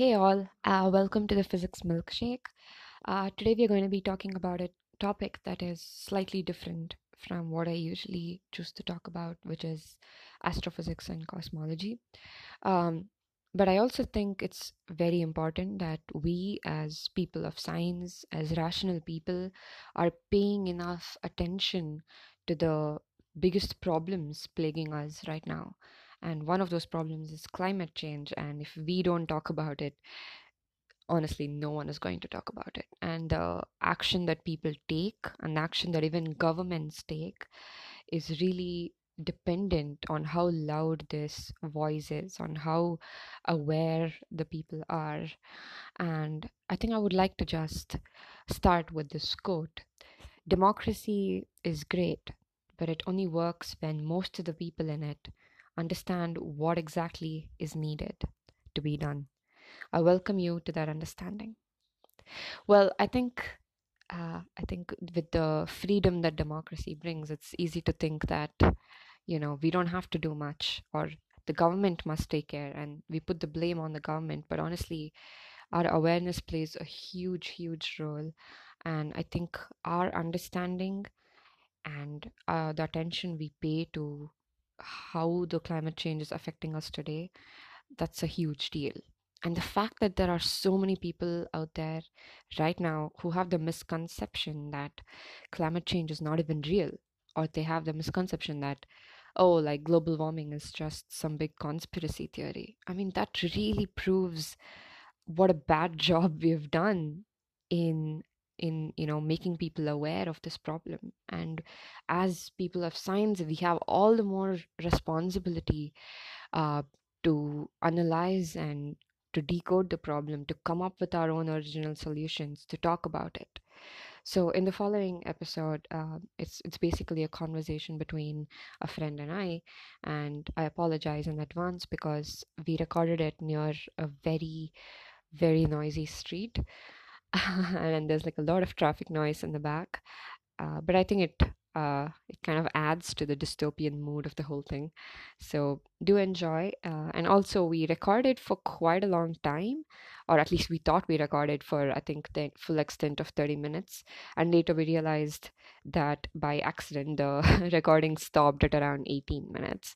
Hey all, uh, welcome to the Physics Milkshake. Uh, today we are going to be talking about a topic that is slightly different from what I usually choose to talk about, which is astrophysics and cosmology. Um, but I also think it's very important that we, as people of science, as rational people, are paying enough attention to the biggest problems plaguing us right now. And one of those problems is climate change. And if we don't talk about it, honestly, no one is going to talk about it. And the action that people take, and action that even governments take, is really dependent on how loud this voice is, on how aware the people are. And I think I would like to just start with this quote Democracy is great, but it only works when most of the people in it understand what exactly is needed to be done. I welcome you to that understanding. Well, I think uh, I think with the freedom that democracy brings, it's easy to think that you know we don't have to do much or the government must take care and we put the blame on the government but honestly our awareness plays a huge huge role and i think our understanding and uh, the attention we pay to how the climate change is affecting us today that's a huge deal. And the fact that there are so many people out there right now who have the misconception that climate change is not even real or they have the misconception that oh like global warming is just some big conspiracy theory. I mean that really proves what a bad job we've done in in you know making people aware of this problem. And as people of science we have all the more responsibility uh, to analyze and to decode the problem to come up with our own original solutions to talk about it. So in the following episode uh, it's it's basically a conversation between a friend and i and i apologize in advance because we recorded it near a very very noisy street and there's like a lot of traffic noise in the back uh, but i think it uh, it kind of adds to the dystopian mood of the whole thing. So do enjoy. Uh, and also, we recorded for quite a long time, or at least we thought we recorded for, I think, the full extent of 30 minutes. And later we realized that by accident, the recording stopped at around 18 minutes.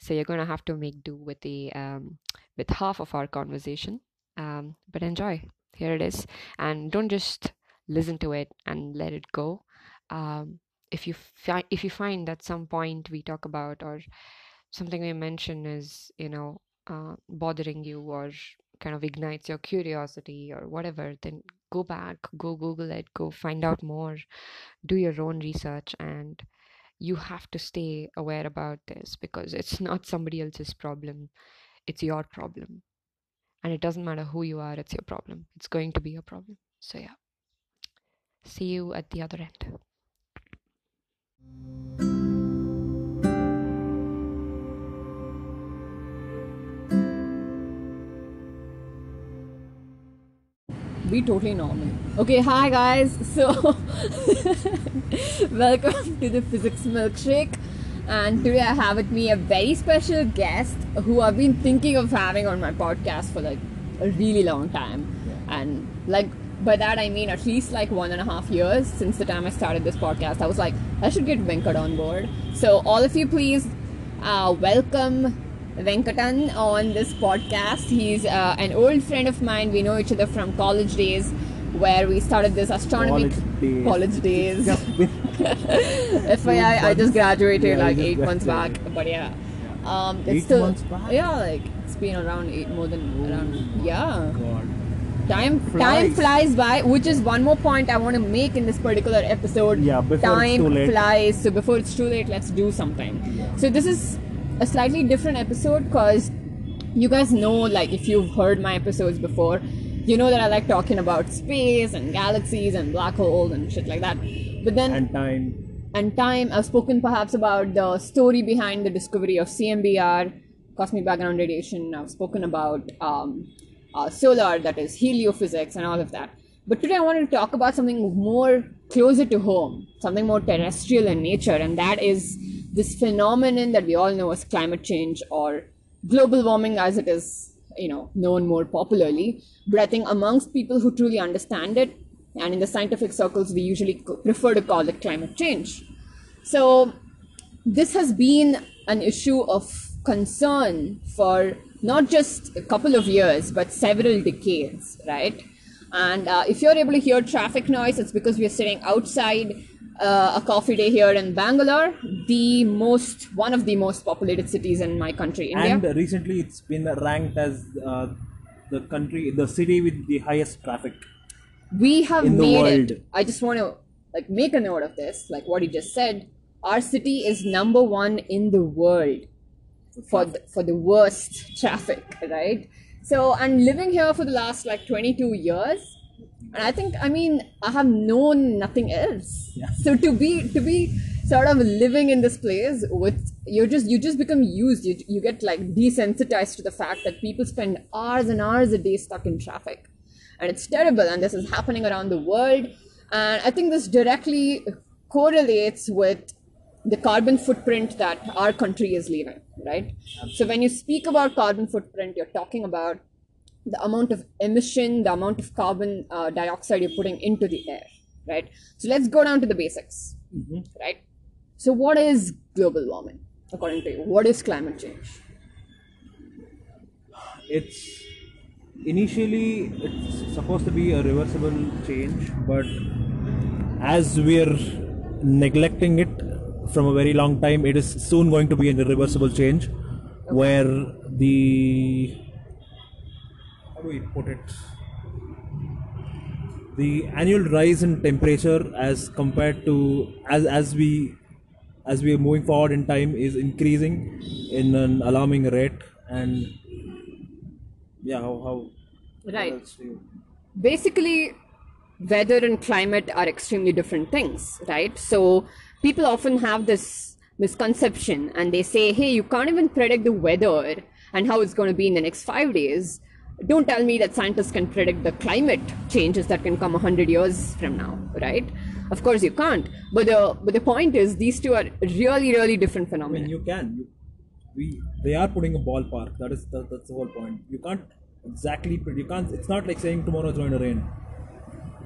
So you're to have to make do with the um, with half of our conversation. Um, but enjoy. Here it is. And don't just listen to it and let it go. Um, if you fi- if you find that some point we talk about or something we mention is you know uh, bothering you or kind of ignites your curiosity or whatever then go back go google it go find out more do your own research and you have to stay aware about this because it's not somebody else's problem it's your problem and it doesn't matter who you are it's your problem it's going to be your problem so yeah see you at the other end be totally normal. Okay, hi guys. So, welcome to the Physics Milkshake. And today I have with me a very special guest who I've been thinking of having on my podcast for like a really long time. And like by that I mean at least like one and a half years since the time I started this podcast. I was like, I should get Venkat on board. So, all of you, please uh, welcome Venkatan on this podcast. He's uh, an old friend of mine. We know each other from college days where we started this astronomy College days. college days. Yeah. FYI, I just graduated Yeah, like eight months back, but yeah. Um, it's Eight still, months back? Yeah, like it's been around eight, more than around. Yeah, God. time time Flies. flies by. Which is one more point I want to make in this particular episode. Yeah, before it's time too late. flies. So before it's too late, let's do something. Yeah. So this is a slightly different episode because you guys know, like, if you've heard my episodes before, you know that I like talking about space and galaxies and black holes and shit like that. But then And time. and time, I've spoken perhaps about the story behind the discovery of CMBR, cosmic background radiation. I've spoken about um, uh, solar, that is heliophysics, and all of that. But today I wanted to talk about something more closer to home, something more terrestrial in nature, and that is this phenomenon that we all know as climate change or global warming as it is you know known more popularly. But I think amongst people who truly understand it, and in the scientific circles, we usually prefer to call it climate change. So this has been an issue of concern for not just a couple of years, but several decades, right? And uh, if you're able to hear traffic noise, it's because we're sitting outside uh, a coffee day here in Bangalore, the most one of the most populated cities in my country, India. And recently, it's been ranked as uh, the country, the city with the highest traffic. we have made world. it. I just want to like make a note of this, like what he just said. Our city is number one in the world for the, for the worst traffic, right? So, and living here for the last like 22 years, and I think I mean I have known nothing else. Yeah. So to be to be sort of living in this place with you're just you just become used. You you get like desensitized to the fact that people spend hours and hours a day stuck in traffic, and it's terrible. And this is happening around the world. And I think this directly correlates with the carbon footprint that our country is leaving, right? So when you speak about carbon footprint, you're talking about the amount of emission, the amount of carbon uh, dioxide you're putting into the air, right? So let's go down to the basics, right? So what is global warming, according to you? What is climate change? It's initially it's supposed to be a reversible change, but as we're neglecting it from a very long time, it is soon going to be an irreversible change, where the we put it? The annual rise in temperature, as compared to as as we as we are moving forward in time, is increasing in an alarming rate, and yeah, how how Right. basically weather and climate are extremely different things right so people often have this misconception and they say hey you can't even predict the weather and how it's going to be in the next 5 days don't tell me that scientists can predict the climate changes that can come 100 years from now right of course you can't but the but the point is these two are really really different phenomena I mean, you can. You, we they are putting a ballpark. That is that, that's the whole point. You can't exactly. You can't. It's not like saying tomorrow it's going to rain.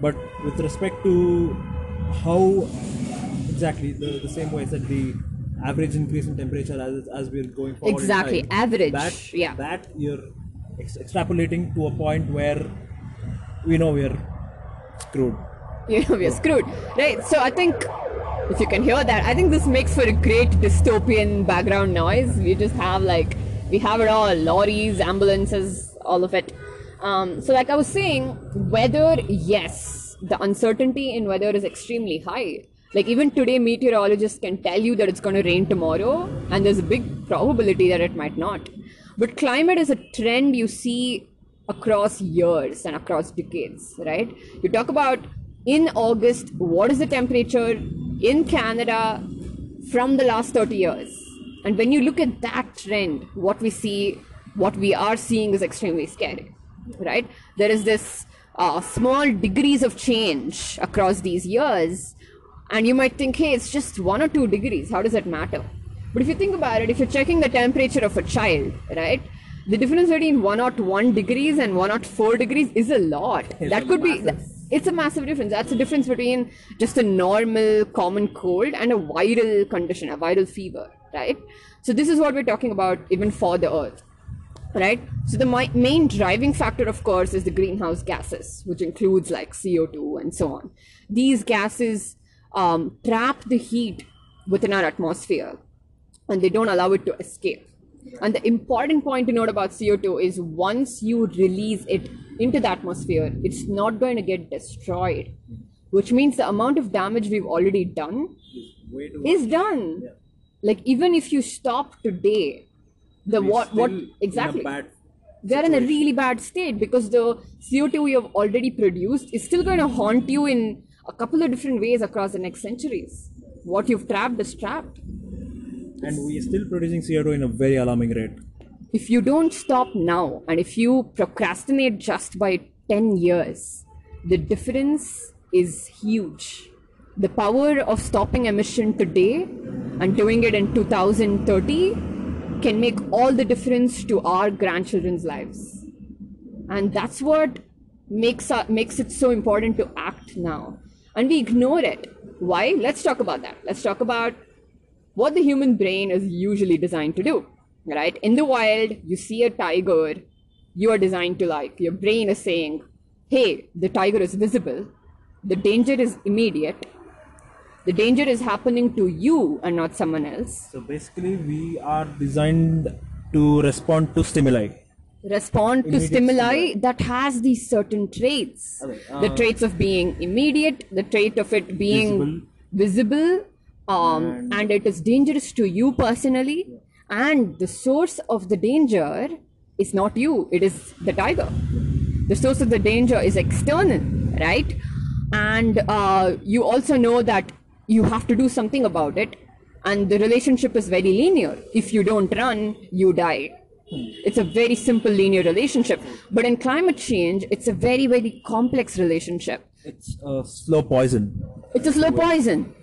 But with respect to how exactly the, the same way I said the average increase in temperature as as we're going forward. Exactly, average, That yeah. that you're ex- extrapolating to a point where we know we're screwed. you know we're screwed. Right so i think if you can hear that i think this makes for a great dystopian background noise. We just have like we have it all lorries ambulances all of it. Um, so like i was saying weather yes. The uncertainty in weather is extremely high. Like even today meteorologists can tell you that it's going to rain tomorrow and there's a big probability that it might not but climate is a trend you see across years and across decades, right? You talk about in August, what is the temperature in Canada from the last 30 years? And when you look at that trend, what we see, what we are seeing is extremely scary, right? There is this uh, small degrees of change across these years, and you might think, hey, it's just one or two degrees. How does it matter? But if you think about it, if you're checking the temperature of a child, right? The difference between 101 degrees and 104 degrees is a lot. It's that a could be, it's a massive difference. That's the difference between just a normal common cold and a viral condition, a viral fever, right? So, this is what we're talking about even for the earth right so the mi- main driving factor of course is the greenhouse gases which includes like co2 and so on these gases um, trap the heat within our atmosphere and they don't allow it to escape and the important point to note about co2 is once you release it into the atmosphere it's not going to get destroyed which means the amount of damage we've already done is done Yeah. like even if you stop today the We're what what still in a exactly they're in a really bad state because the CO2 you have already produced is still going to haunt you in a couple of different ways across the next centuries. What you've trapped is trapped. And we are still producing CO2 in a very alarming rate. If you don't stop now and if you procrastinate just by 10 years, the difference is huge. The power of stopping emission today and doing it in 2030 can make all the difference to our grandchildren's lives. and that's what makes uh, makes it so important to act now and we ignore it why let's talk about that let's talk about what the human brain is usually designed to do right in the wild you see a tiger you are designed to like your brain is saying hey the tiger is visible the danger is immediate the danger is happening to you and not someone else So basically, we are designed to respond to stimuli. respond to stimuli stimuli. that has these certain traits Okay, the uh, traits of being immediate the trait of it being visible, um, and, And- it is dangerous to you personally. And the source of the danger is not you it is the tiger. The source of the danger is external right? And uh, you also know that you have to do something about it. And the relationship is very linear. If you don't run you die. It's a very simple linear relationship. But in climate change it's a very very complex relationship. It's a slow poison. it's a slow poison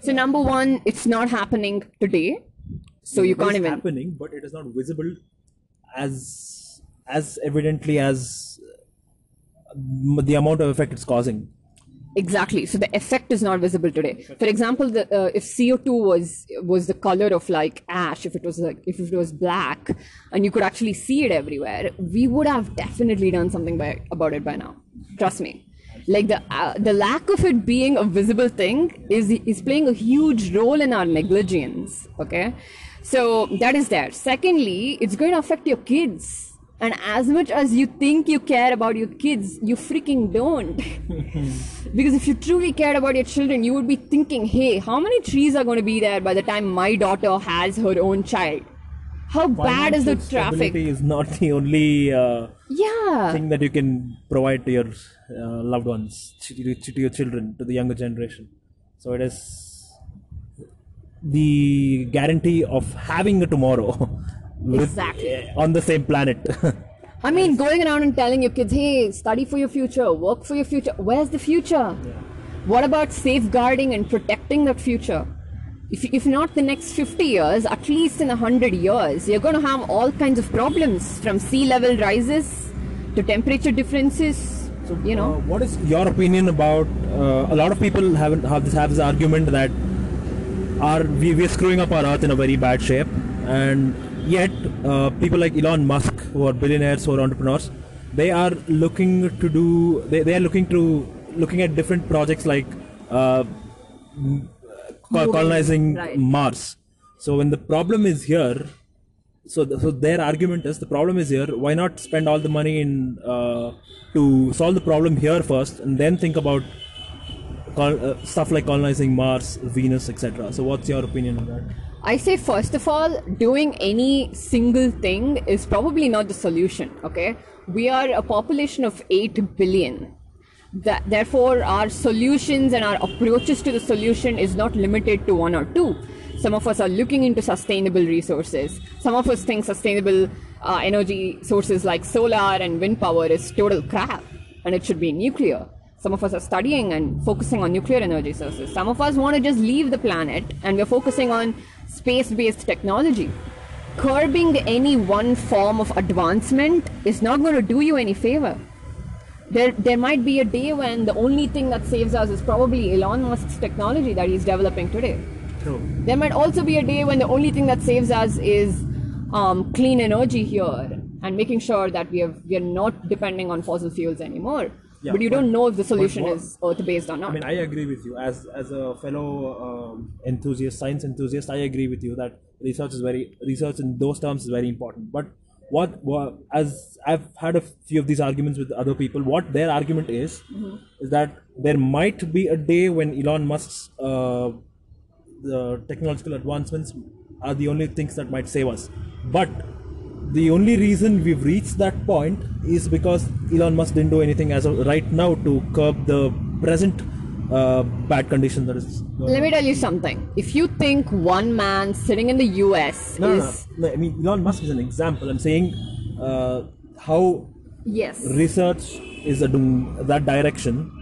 so number one it's not happening today so you It can't is even happening, but it is not visible as as evidently as uh, the amount of effect it's causing. Exactly. So the effect is not visible today. For example, the, uh, if CO2 was was the color of like ash, if it was like if it was black, and you could actually see it everywhere, we would have definitely done something by, about it by now. Trust me. Like the uh, the lack of it being a visible thing is is playing a huge role in our negligence. Okay, so that is there. Secondly, it's going to affect your kids. And as much as you think you care about your kids, you freaking don't. Because if you truly cared about your children, you would be thinking, hey, how many trees are going to be there by the time my daughter has her own child? How bad is the traffic? is not the only uh, Yeah. thing that you can provide to your uh, loved ones, to, to your children, to the younger generation. So it is the guarantee of having a tomorrow with- Exactly. on the same planet. I mean, going around and telling your kids, hey, study for your future, work for your future. Where's the future? What about safeguarding and protecting that future? If, if not the next 50 years, at least in 100 years, you're going to have all kinds of problems from sea level rises to temperature differences. You know, Uh, what is your opinion about? Uh, a lot of people have have this have this argument that are we we're screwing up our earth in a very bad shape, and yet uh, people like Elon Musk, who are billionaires, who are entrepreneurs, they are looking to do they, they are looking to looking at different projects like uh, Moving, colonizing right. Mars. So when the problem is here, so, th- so their argument is the problem is here. Why not spend all the money in uh, to solve the problem here first, and then think about col- uh, stuff like colonizing Mars, Venus, etc. So what's your opinion on that? I say, first of all, doing any single thing is probably not the solution, okay? We are a population of 8 billion. That, therefore, our solutions and our approaches to the solution is not limited to one or two. Some of us are looking into sustainable resources. Some of us think sustainable uh, energy sources like solar and wind power is total crap and it should be nuclear. Some of us are studying and focusing on nuclear energy sources. Some of us want to just leave the planet and we're focusing on space based technology. Curbing any one form of advancement is not going to do you any favor. There, there might be a day when the only thing that saves us is probably Elon Musk's technology that he's developing today. True. There might also be a day when the only thing that saves us is um, clean energy here and making sure that we, have, we are not depending on fossil fuels anymore. Yeah, but you but- don't know if the solution is earth based or not. I mean, I agree with you. As as a fellow um, enthusiast, science enthusiast, I agree with you that research is very research in those terms is very important. But what, what as I've had a few of these arguments with other people, what their argument is is that there might be a day when Elon Musk's uh, the technological advancements are the only things that might save us. But the only reason we've reached that point is because Elon Musk didn't do anything as of right now to curb the present uh, bad condition that is. Let me tell you something. If you think one man sitting in the US no, is. no, no. I mean, Elon Musk is an example. I'm saying uh, how Yes. research is a, that direction.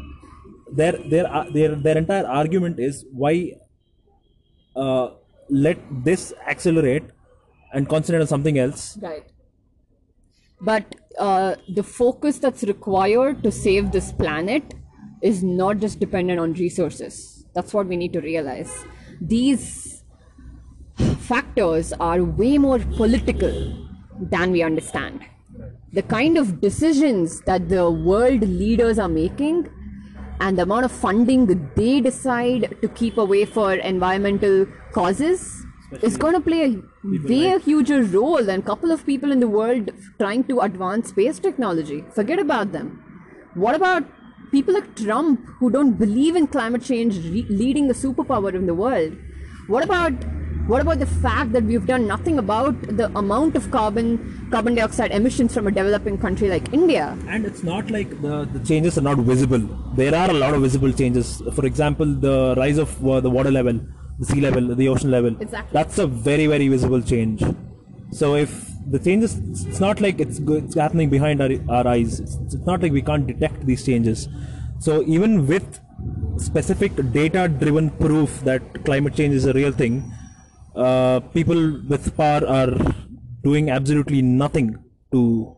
Their their their their entire argument is why uh, let this accelerate and concentrate on something else. Right. But uh, the focus that's required to save this planet is not just dependent on resources. That's what we need to realize. These factors are way more political than we understand. The kind of decisions that the world leaders are making and the amount of funding that they decide to keep away for environmental causes is going to play a way like- huger role than a couple of people in the world trying to advance space technology. Forget about them. What about people like Trump who don't believe in climate change re- leading the superpower in the world? What about what about the fact that we've done nothing about the amount of carbon carbon dioxide emissions from a developing country like India? And it's not like the, the changes are not visible. There are a lot of visible changes. For example, the rise of uh, the water level, the sea level, the ocean level. Exactly. That's a very, very visible change. So if the changes, it's not like it's, it's happening behind our, our eyes. It's, it's not like we can't detect these changes. So even with specific data-driven proof that climate change is a real thing, uh, people with power are doing absolutely nothing to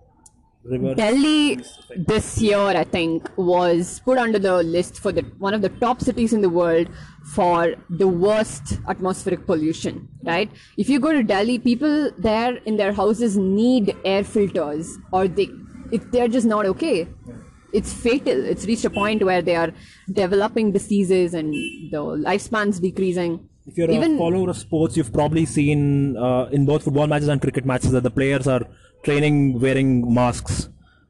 reverse. Delhi this year, I think, was put under the list for the one of the top cities in the world for the worst atmospheric pollution. Right? If you go to Delhi, people there in their houses need air filters, or they if they're just not okay. It's fatal. It's reached a point where they are developing diseases and the lifespan's decreasing. If you're a follower of sports, you've probably seen uh, in both football matches and cricket matches that the players are training wearing masks.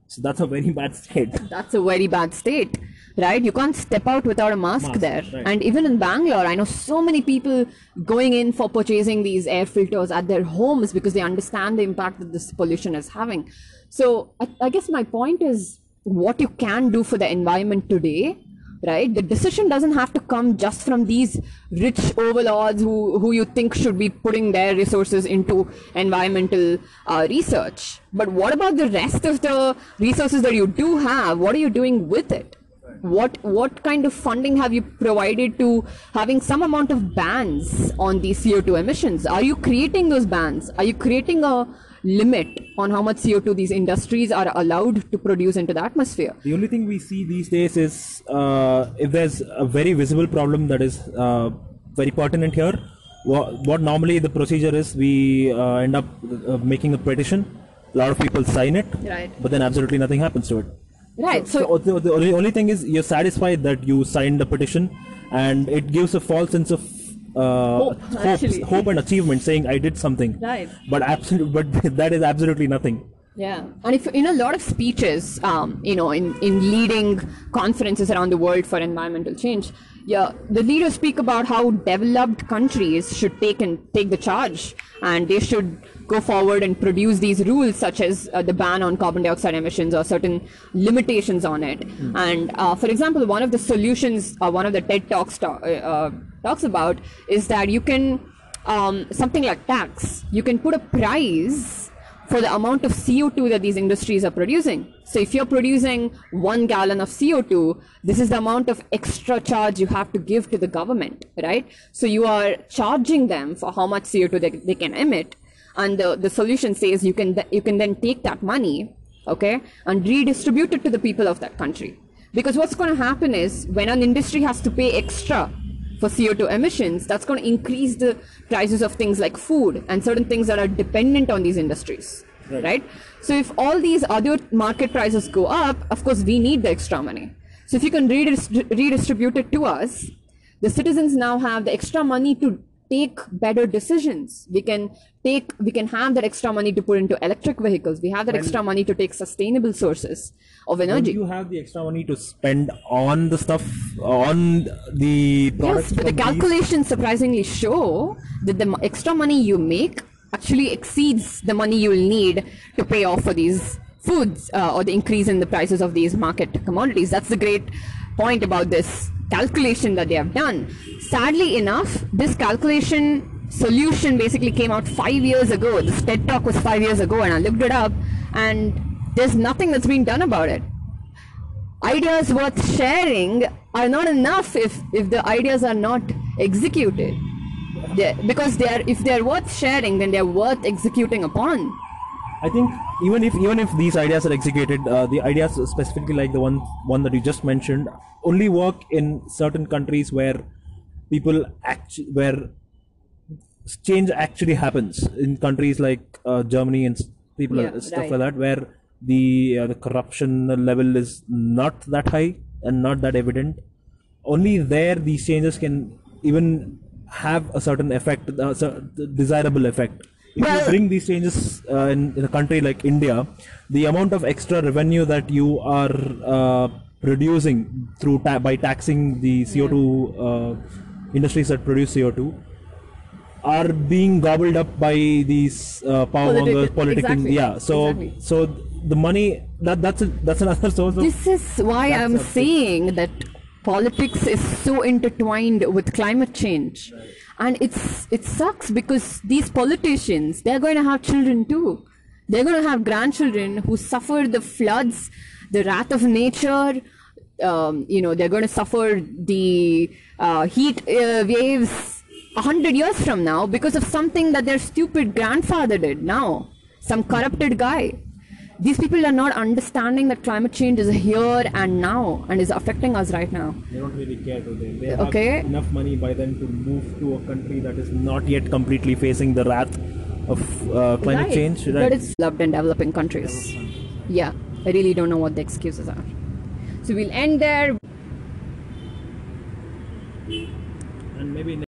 So that's a very bad state. that's a very bad state right you can't step out without a mask, Mask, there right. and even in bangalore i know so many people going in for purchasing these air filters at their homes because they understand the impact that this pollution is having so i, I guess my point is what you can do for the environment today right the decision doesn't have to come just from these rich overlords who, who you think should be putting their resources into environmental uh, research but what about the rest of the resources that you do have what are you doing with it what what kind of funding have you provided to having some amount of bans on these CO2 emissions? Are you creating those bans? Are you creating a limit on how much CO2 these industries are allowed to produce into the atmosphere? The only thing we see these days is uh, if there's a very visible problem that is uh, very pertinent here, what, what normally the procedure is we uh, end up uh, making a petition. A lot of people sign it, Right. but then absolutely nothing happens to it. Right. So, So the, the only, only thing is you're satisfied that you signed the petition, and it gives a false sense of uh, Hope, actually. hope and achievement, saying I did something. Right. But absolutely, but that is absolutely nothing. Yeah, and if in a lot of speeches, um, you know, in, in leading conferences around the world for environmental change, yeah, the leaders speak about how developed countries should take and take the charge, and they should go forward and produce these rules, such as uh, the ban on carbon dioxide emissions or certain limitations on it. And uh, for example, one of the solutions, uh, one of the TED talks ta- uh, talks about is that you can um, something like tax. You can put a price for the amount of CO2 that these industries are producing. So if you're producing one gallon of CO2, this is the amount of extra charge you have to give to the government, right? So you are charging them for how much CO2 they, they can emit. And the, the solution says you can, you can then take that money, okay, and redistribute it to the people of that country. Because what's going to happen is when an industry has to pay extra for CO2 emissions, that's going to increase the prices of things like food and certain things that are dependent on these industries. Right. So if all these other market prices go up, of course we need the extra money. So if you can redist- redistribute it to us, the citizens now have the extra money to take better decisions. We can take, we can have that extra money to put into electric vehicles. We have that extra money to take sustainable sources of energy. you have the extra money to spend on the stuff on the products? Yes, but the from these- calculations surprisingly show that the extra money you make actually exceeds the money you will need to pay off for these foods uh, or the increase in the prices of these market commodities. That's the great point about this calculation that they have done. Sadly enough, this calculation solution basically came out five years ago. This TED talk was five years ago, and I looked it up, and there's nothing that's being done about it ideas worth sharing are not enough if, if the ideas are not executed. They- because they are, if they are worth sharing, then they are worth executing upon. I think even if even if these ideas are executed, uh, the ideas specifically like the one one that you just mentioned only work in certain countries where people actually where change actually happens in countries like uh, Germany and people Yeah, stuff right. like that where the uh, the corruption level is not that high and not that evident. Only there these changes can even have a certain effect, cer- desirable effect. If Well- you bring these changes uh, in, in a country like India, the amount of extra revenue that you are uh, producing through ta- by taxing the CO2 uh, industries that produce CO2 are being gobbled up by these uh, power mongers, politicking. exactly, Yeah, so exactly. so the money that that's a, that's another source of This is why I'm saying that politics is so intertwined with climate change. And it's it sucks because these politicians, they're going to have children too. They're going to have grandchildren who suffer the floods, the wrath of nature. Um, you know, they're going to suffer the uh, heat uh, waves a hundred years from now because of something that their stupid grandfather did now. Some corrupted guy these people are not understanding that climate change is here and now and is affecting us right now. They don't really care, do they? They have enough money by then to move to a country that is not yet completely facing the wrath of uh, climate Right. change. But Right? it's developed in developing countries. Yeah, I really don't know what the excuses are. So we'll end there. and maybe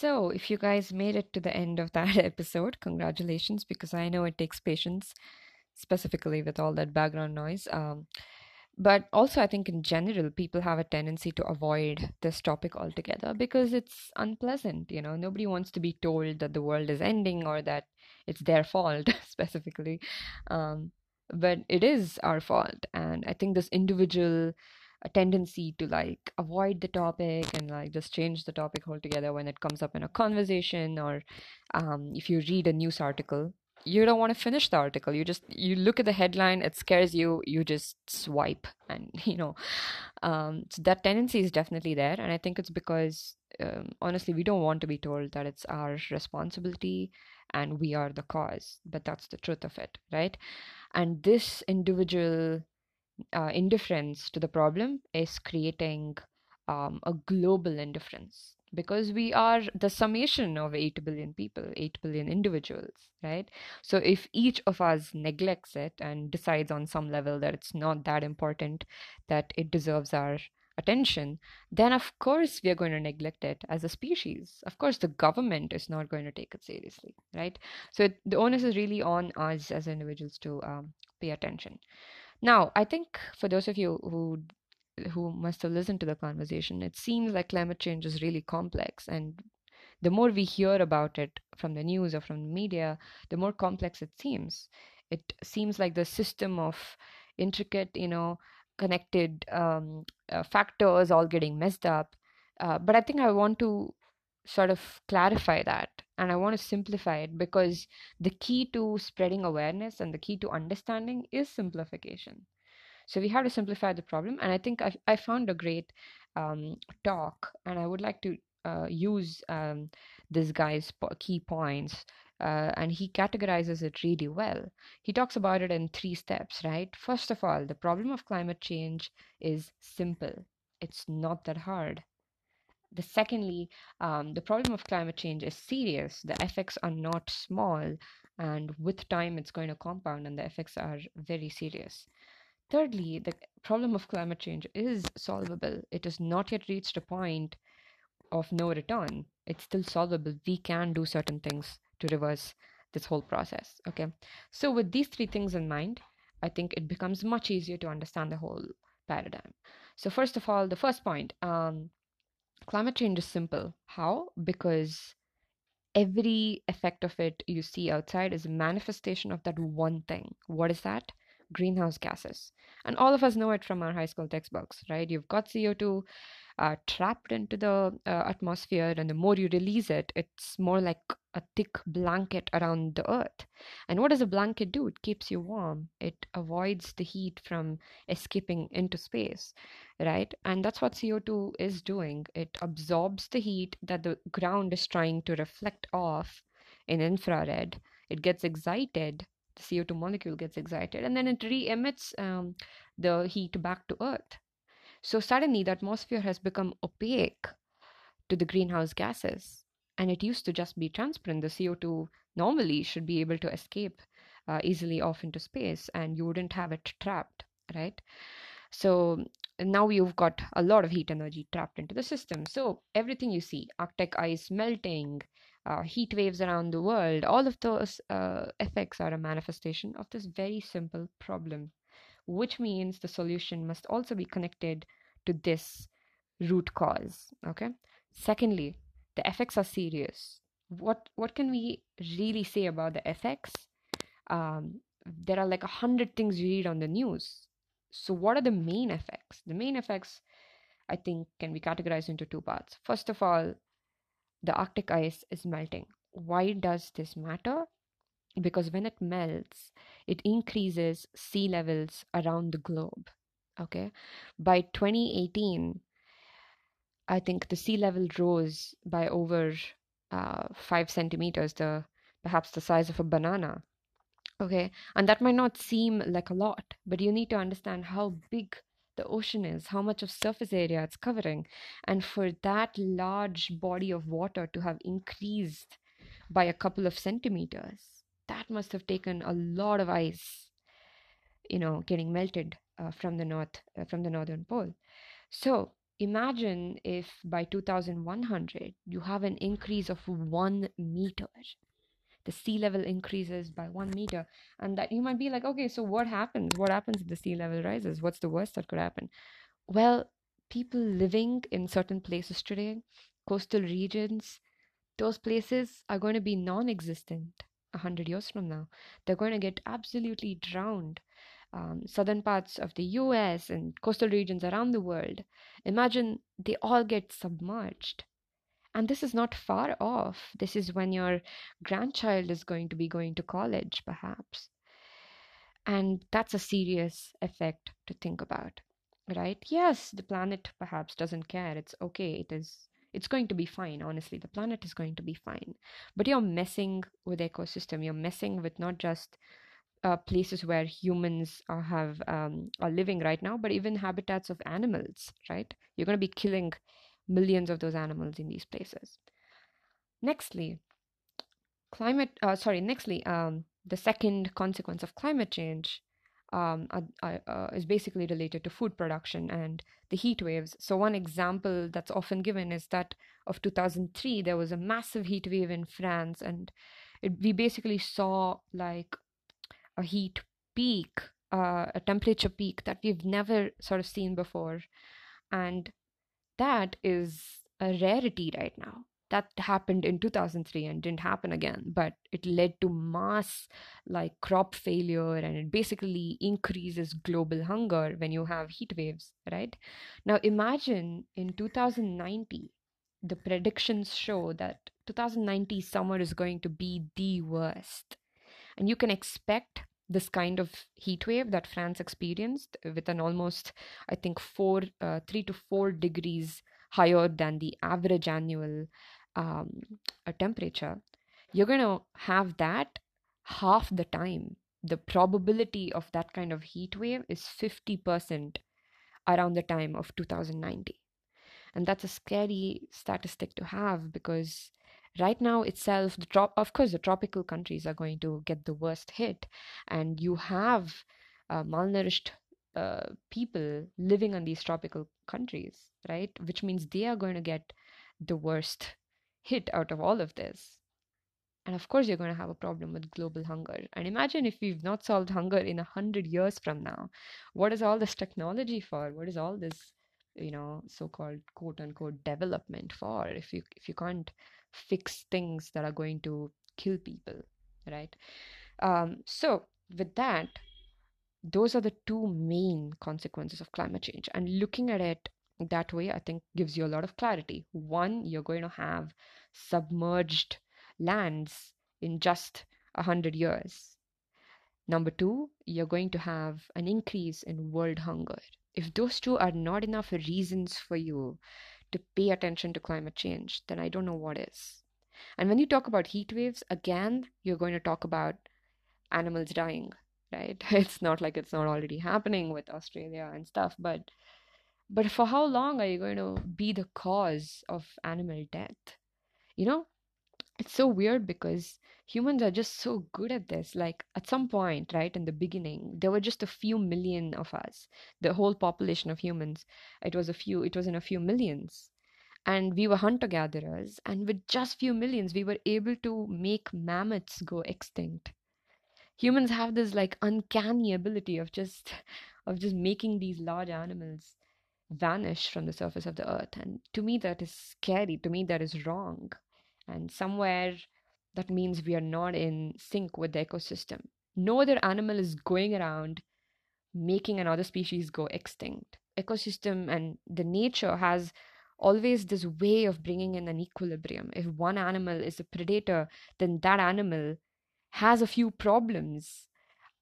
So, if you guys made it to the end of that episode, congratulations, because I know it takes patience, specifically with all that background noise. Um, but also, I think in general, people have a tendency to avoid this topic altogether because it's unpleasant. You know, nobody wants to be told that the world is ending or that it's their fault, specifically. Um, but it is our fault. And I think this individual a tendency to like avoid the topic and like just change the topic altogether when it comes up in a conversation or um, if you read a news article you don't want to finish the article. You just you look at the headline it scares you you just swipe and you know um, so that tendency is definitely there and i think it's because um, honestly we don't want to be told that it's our responsibility and we are the cause but that's the truth of it right? And this individual uh, indifference to the problem is creating um, a global indifference because we are the summation of 8 billion people 8 billion individuals right? So if each of us neglects it and decides on some level that it's not that important that it deserves our attention then of course we are going to neglect it as a species. Of course the government is not going to take it seriously right? So it, the onus is really on us as individuals to um, pay attention now, I think for those of you who who must have listened to the conversation, it seems like climate change is really complex, and the more we hear about it from the news or from the media, the more complex it seems. It seems like the system of intricate, you know, connected um, uh, factors all getting messed up. Uh, but I think I want to sort of clarify that and I want to simplify it because the key to spreading awareness and the key to understanding is simplification. So we have to simplify the problem, and I think I, I found a great um, talk, and I would like to uh, use um, this guy's key points, uh, and he categorizes it really well. He talks about it in three steps, right? First of all, the problem of climate change is simple; it's not that hard. The secondly, um, the problem of climate change is serious. The effects are not small, and with time, it's going to compound, and the effects are very serious. Thirdly, the problem of climate change is solvable. It has not yet reached a point of no return. It's still solvable. We can do certain things to reverse this whole process. Okay. So, with these three things in mind, I think it becomes much easier to understand the whole paradigm. So, first of all, the first point um, climate change is simple. How? Because every effect of it you see outside is a manifestation of that one thing. What is that? Greenhouse gases. And all of us know it from our high school textbooks, right? You've got CO2 uh, trapped into the uh, atmosphere, and the more you release it, it's more like a thick blanket around the earth. And what does a blanket do? It keeps you warm, it avoids the heat from escaping into space, right? And that's what CO2 is doing. It absorbs the heat that the ground is trying to reflect off in infrared it gets excited the co2 molecule gets excited and then it re-emits um, the heat back to earth. So suddenly the atmosphere has become opaque to the greenhouse gases and it used to just be transparent. The co2 normally should be able to escape uh, easily off into space and you wouldn't have it trapped right? So now you've got a lot of heat energy trapped into the system. So everything you see arctic ice melting uh, heat waves around the world all of those uh, effects are a manifestation of this very simple problem which means the solution must also be connected to this root cause okay? Secondly the effects are serious. What what can we really say about the effects? Um, there are like a hundred things you read on the news. So what are the main effects? The main effects i think can be categorized into two parts. First of all the arctic ice is melting. Why does this matter? Because when it melts it increases sea levels around the globe okay? By 2018 i think the sea level rose by over uh, 5 centimeters the perhaps the size of a banana Okay, and that might not seem like a lot, but you need to understand how big the ocean is, how much of surface area it's covering. And for that large body of water to have increased by a couple of centimeters, that must have taken a lot of ice, you know, getting melted uh, from the north, uh, from the northern pole. So imagine if by 2100 you have an increase of one meter the sea level increases by one meter and that you might be like okay so what happens? What happens if the sea level rises? What's the worst that could happen? Well people living in certain places today coastal regions those places are going to be non-existent 100 years from now. They're going to get absolutely drowned um, southern parts of the us and coastal regions around the world. Imagine they all get submerged and this is not far off. This is when your grandchild is going to be going to college, perhaps. And that's a serious effect to think about, right? Yes, the planet perhaps doesn't care. It's okay. It is. It's going to be fine. Honestly, the planet is going to be fine. But you're messing with the ecosystem. You're messing with not just uh, places where humans are have um, are living right now, but even habitats of animals. Right? You're going to be killing millions of those animals in these places. Nextly, climate, uh, sorry, nextly, um, the second consequence of climate change um, uh, is basically related to food production and the heat waves. So, one example that's often given is that of 2003, there was a massive heat wave in France, and it, we basically saw like a heat peak, uh, a temperature peak that we've never sort of seen before. And that is a rarity right now. That happened in 2003 and didn't happen again but it led to mass like crop failure and it basically increases global hunger when you have heat waves right? Now imagine in 2090 the predictions show that 2090 summer is going to be the worst. And you can expect this kind of heat wave that France experienced with an almost, I think, four, uh, three to four degrees higher than the average annual um, temperature, you're going to have that half the time. The probability of that kind of heat wave is 50% around the time of 2090. And that's a scary statistic to have because right now itself the trop- of course the tropical countries are going to get the worst hit and you have uh, malnourished uh, people living in these tropical countries right? Which means they are going to get the worst hit out of all of this. And of course you're going to have a problem with global hunger. And imagine if we've not solved hunger in a hundred years from now. What is all this technology for? What is all this you know so-called quote unquote development for? If you if you can't fix things that are going to kill people right? Um, so with that those are the two main consequences of climate change. And looking at it that way i think gives you a lot of clarity. One you're going to have submerged lands in just a hundred years. Number two you're going to have an increase in world hunger. If those two are not enough reasons for you to pay attention to climate change, then I don't know what is. And when you talk about heat waves, again, you're going to talk about animals dying, right? It's not like it's not already happening with Australia and stuff, but but for how long are you going to be the cause of animal death? You know, it's so weird because humans are just so good at this. Like at some point, right, in the beginning, there were just a few million of us. The whole population of humans, it was a few, it was in a few millions. And we were hunter gatherers, and with just few millions, we were able to make mammoths go extinct. Humans have this like uncanny ability of just of just making these large animals vanish from the surface of the earth. And to me, that is scary. To me, that is wrong. And somewhere that means we are not in sync with the ecosystem. No other animal is going around making another species go extinct. Ecosystem and the nature has always this way of bringing in an equilibrium. If one animal is a predator, then that animal has a few problems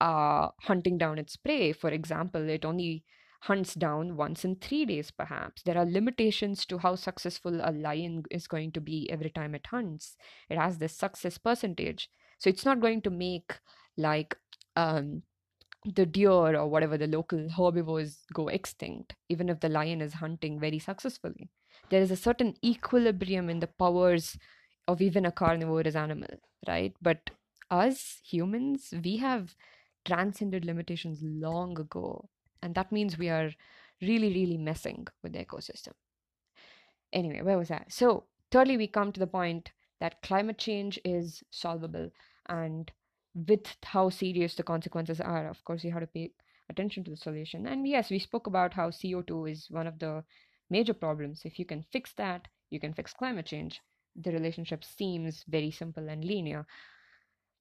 uh, hunting down its prey. For example, it only hunts down once in three days, perhaps. There are limitations to how successful a lion is going to be every time it hunts. It has this success percentage. So it's not going to make like um, the deer or whatever the local herbivores go extinct, even if the lion is hunting very successfully. There is a certain equilibrium in the powers of even a carnivorous animal, right? But us humans, we have transcended limitations long ago. And that means we are really, really messing with the ecosystem. Anyway, where was that? So, thirdly, we come to the point that climate change is solvable. And with how serious the consequences are, of course, you have to pay attention to the solution. And yes, we spoke about how CO2 is one of the major problems. If you can fix that, you can fix climate change. The relationship seems very simple and linear.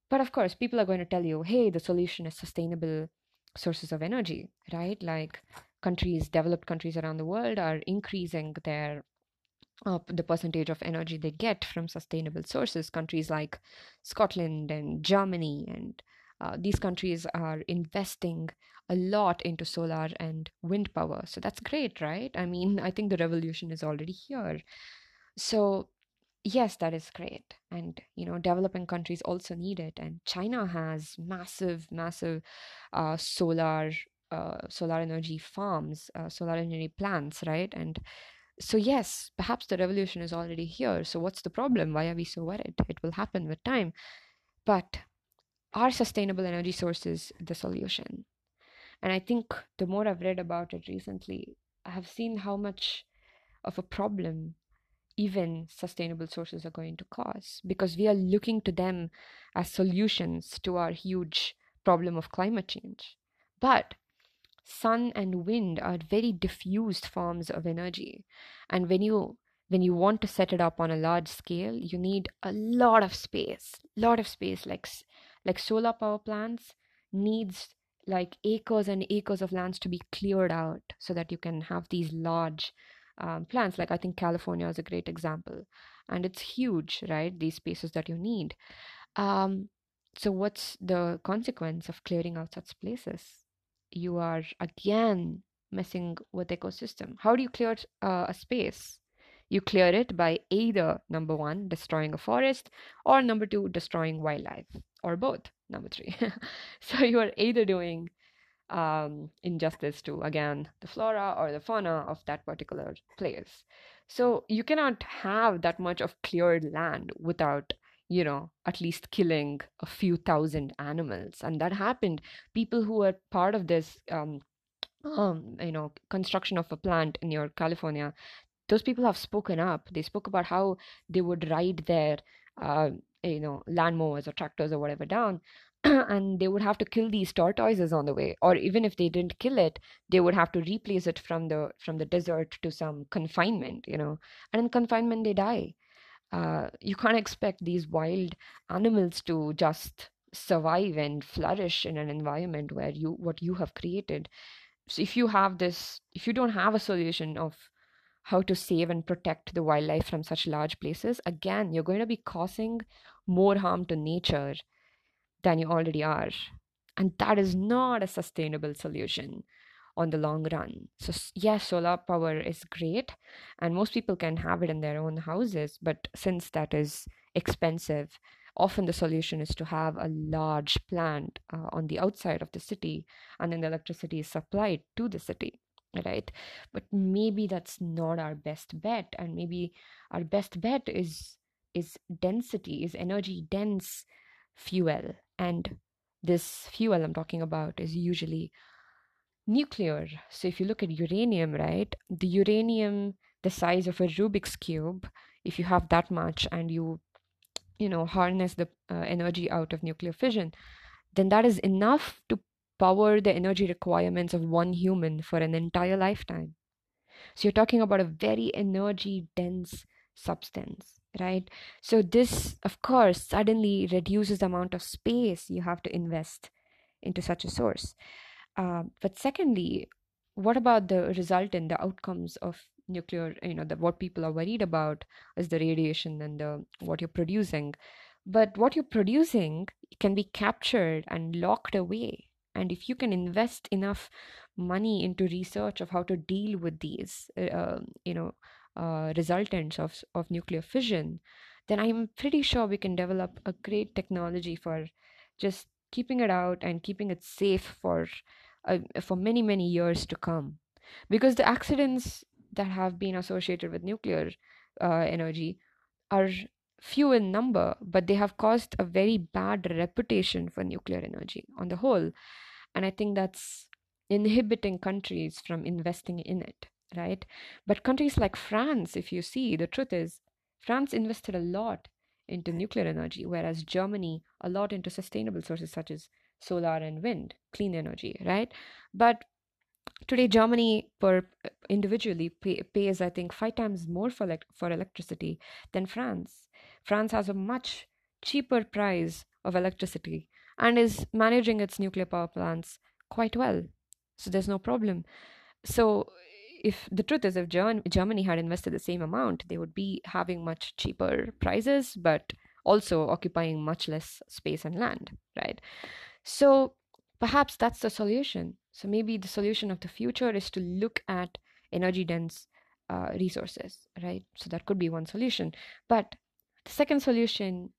But of course, people are going to tell you, hey, the solution is sustainable sources of energy, right? Like countries, developed countries around the world are increasing their uh, the percentage of energy they get from sustainable sources. Countries like Scotland and Germany and uh, these countries are investing a lot into solar and wind power. So that's great, right? I mean, I think the revolution is already here. So yes that is great. And you know developing countries also need it. And china has massive massive uh, solar uh, solar energy farms uh, solar energy plants right? And so yes perhaps the revolution is already here. So what's the problem? Why are we so worried? It will happen with time. But are sustainable energy sources the solution? And i think the more i've read about it recently i have seen how much of a problem even sustainable sources are going to cause because we are looking to them as solutions to our huge problem of climate change. But sun and wind are very diffused forms of energy and when you when you want to set it up on a large scale you need a lot of space lot of space like like solar power plants needs like acres and acres of lands to be cleared out so that you can have these large um, plants. Like I think California is a great example, and it's huge, right? These spaces that you need. Um, so what's the consequence of clearing out such places? You are again messing with the ecosystem. How do you clear uh, a space? You clear it by either number one, destroying a forest, or number two, destroying wildlife, or both. Number three. so you are either doing um, injustice to again the flora or the fauna of that particular place. So you cannot have that much of cleared land without you know at least killing a few thousand animals. And that happened. People who were part of this um, um you know construction of a plant your california those people have spoken up. They spoke about how they would ride their uh, you know lawnmowers or tractors or whatever down and they would have to kill these tortoises on the way or even if they didn't kill it they would have to replace it from the from the desert to some confinement you know and in confinement they die. Uh, you can't expect these wild animals to just survive and flourish in an environment where you what you have created. So if you have this if you don't have a solution of how to save and protect the wildlife from such large places again you're going to be causing more harm to nature than you already are. And that is not a sustainable solution on the long run. So, yes, solar power is great, and most people can have it in their own houses. But since that is expensive often the solution is to have a large plant uh, on the outside of the city and then the electricity is supplied to the city right but maybe that's not our best bet and maybe our best bet is is density is energy dense fuel and this fuel i'm talking about is usually nuclear. So if you look at uranium right the uranium the size of a rubik's cube if you have that much and you you know harness the uh, energy out of nuclear fission then that is enough to power the energy requirements of one human for an entire lifetime. So you're talking about a very energy dense substance right? So this of course suddenly reduces the amount of space you have to invest into such a source. Uh, but secondly what about the result and the outcomes of nuclear you know the, what people are worried about is the radiation and the what you're producing. But what you're producing can be captured and locked away. And if you can invest enough money into research of how to deal with these uh, um, you know uh, resultants of of nuclear fission then i'm pretty sure we can develop a great technology for just keeping it out and keeping it safe for uh, for many many years to come because the accidents that have been associated with nuclear uh, energy are few in number, but they have caused a very bad reputation for nuclear energy on the whole. And I think that's inhibiting countries from investing in it, right? But countries like France, if you see, the truth is, France invested a lot into nuclear energy, whereas Germany a lot into sustainable sources such as solar and wind, clean energy, right? But today germany per uh, individually pay, pays i think five times more for, elect- for electricity than france france has a much cheaper price of electricity and is managing its nuclear power plants quite well so there's no problem so if the truth is if germany had invested the same amount they would be having much cheaper prices but also occupying much less space and land right so perhaps that's the solution so maybe the solution of the future is to look at energy dense uh, resources, right? So that could be one solution. But the second solution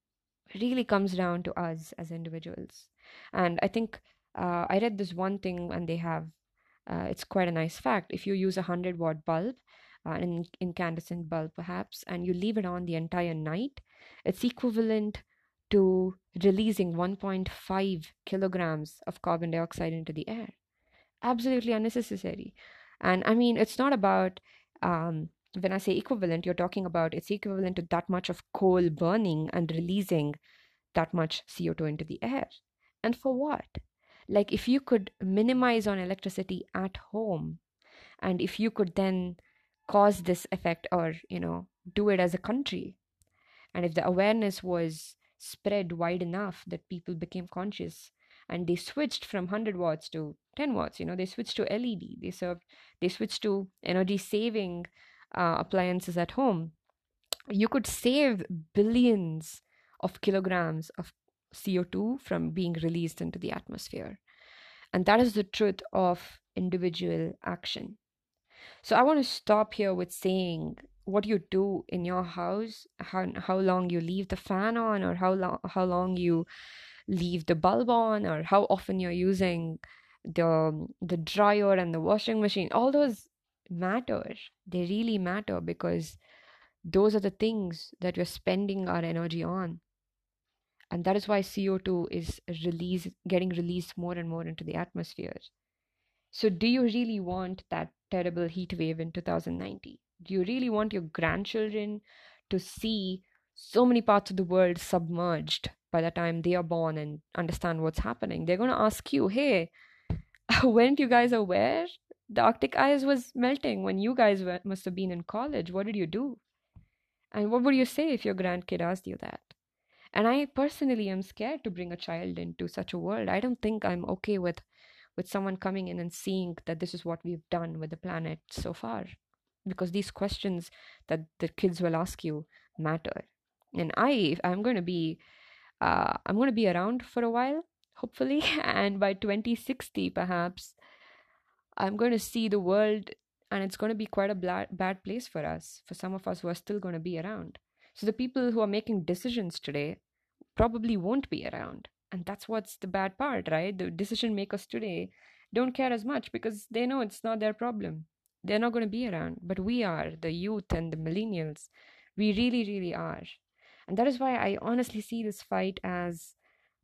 really comes down to us as individuals. And I think uh, I read this one thing, and they have uh, it's quite a nice fact. If you use a 100 watt bulb, uh, an incandescent bulb perhaps, and you leave it on the entire night, it's equivalent to releasing 1.5 kilograms of carbon dioxide into the air. Absolutely unnecessary. And i mean it's not about um, when i say equivalent you're talking about it's equivalent to that much of coal burning and releasing that much co2 into the air. And for what like if you could minimize on electricity at home and if you could then cause this effect or you know do it as a country and if the awareness was spread wide enough that people became conscious and they switched from 100 watts to 10 watts you know they switched to led they served they switched to energy saving uh, appliances at home you could save billions of kilograms of co2 from being released into the atmosphere. And that is the truth of individual action. So i want to stop here with saying what you do in your house? How, how long you leave the fan on or how long how long you leave the bulb on or how often you're using the the dryer and the washing machine? All those matter. They really matter because those are the things that we're spending our energy on and that is why co2 is released getting released more and more into the atmosphere so do you really want that terrible heat wave in 2090 do you really want your grandchildren to see so many parts of the world submerged by the time they are born and understand what's happening. They're going to ask you, hey, weren't you guys aware the Arctic ice was melting when you guys were, must have been in college? What did you do? And what would you say if your grandkid asked you that? And I personally am scared to bring a child into such a world. I don't think I'm okay with with someone coming in and seeing that this is what we've done with the planet so far because these questions that the kids will ask you matter and i i'm going to be uh, I'm going to be around for a while, hopefully, and by 2060, perhaps, I'm going to see the world, and it's going to be quite a bla- bad place for us, for some of us who are still going to be around. So the people who are making decisions today probably won't be around. And that's what's the bad part, right? The decision makers today don't care as much because they know it's not their problem. They're not going to be around. But we are, the youth and the millennials. We really, really are. And that is why I honestly see this fight as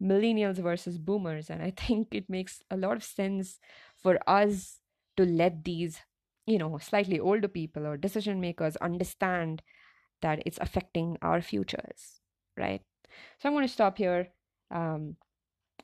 millennials versus boomers. And I think it makes a lot of sense for us to let these, you know, slightly older people or decision makers understand that it's affecting our futures, right? So I'm going to stop here. Um,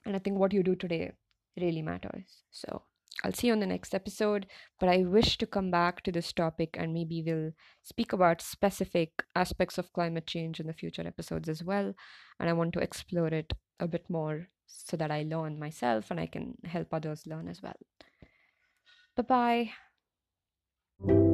and I think what you do today really matters. So I'll see you on the next episode. But I wish to come back to this topic and maybe we'll speak about specific aspects of climate change in the future episodes as well. And I want to explore it a bit more so that I learn myself and I can help others learn as well. Bye bye.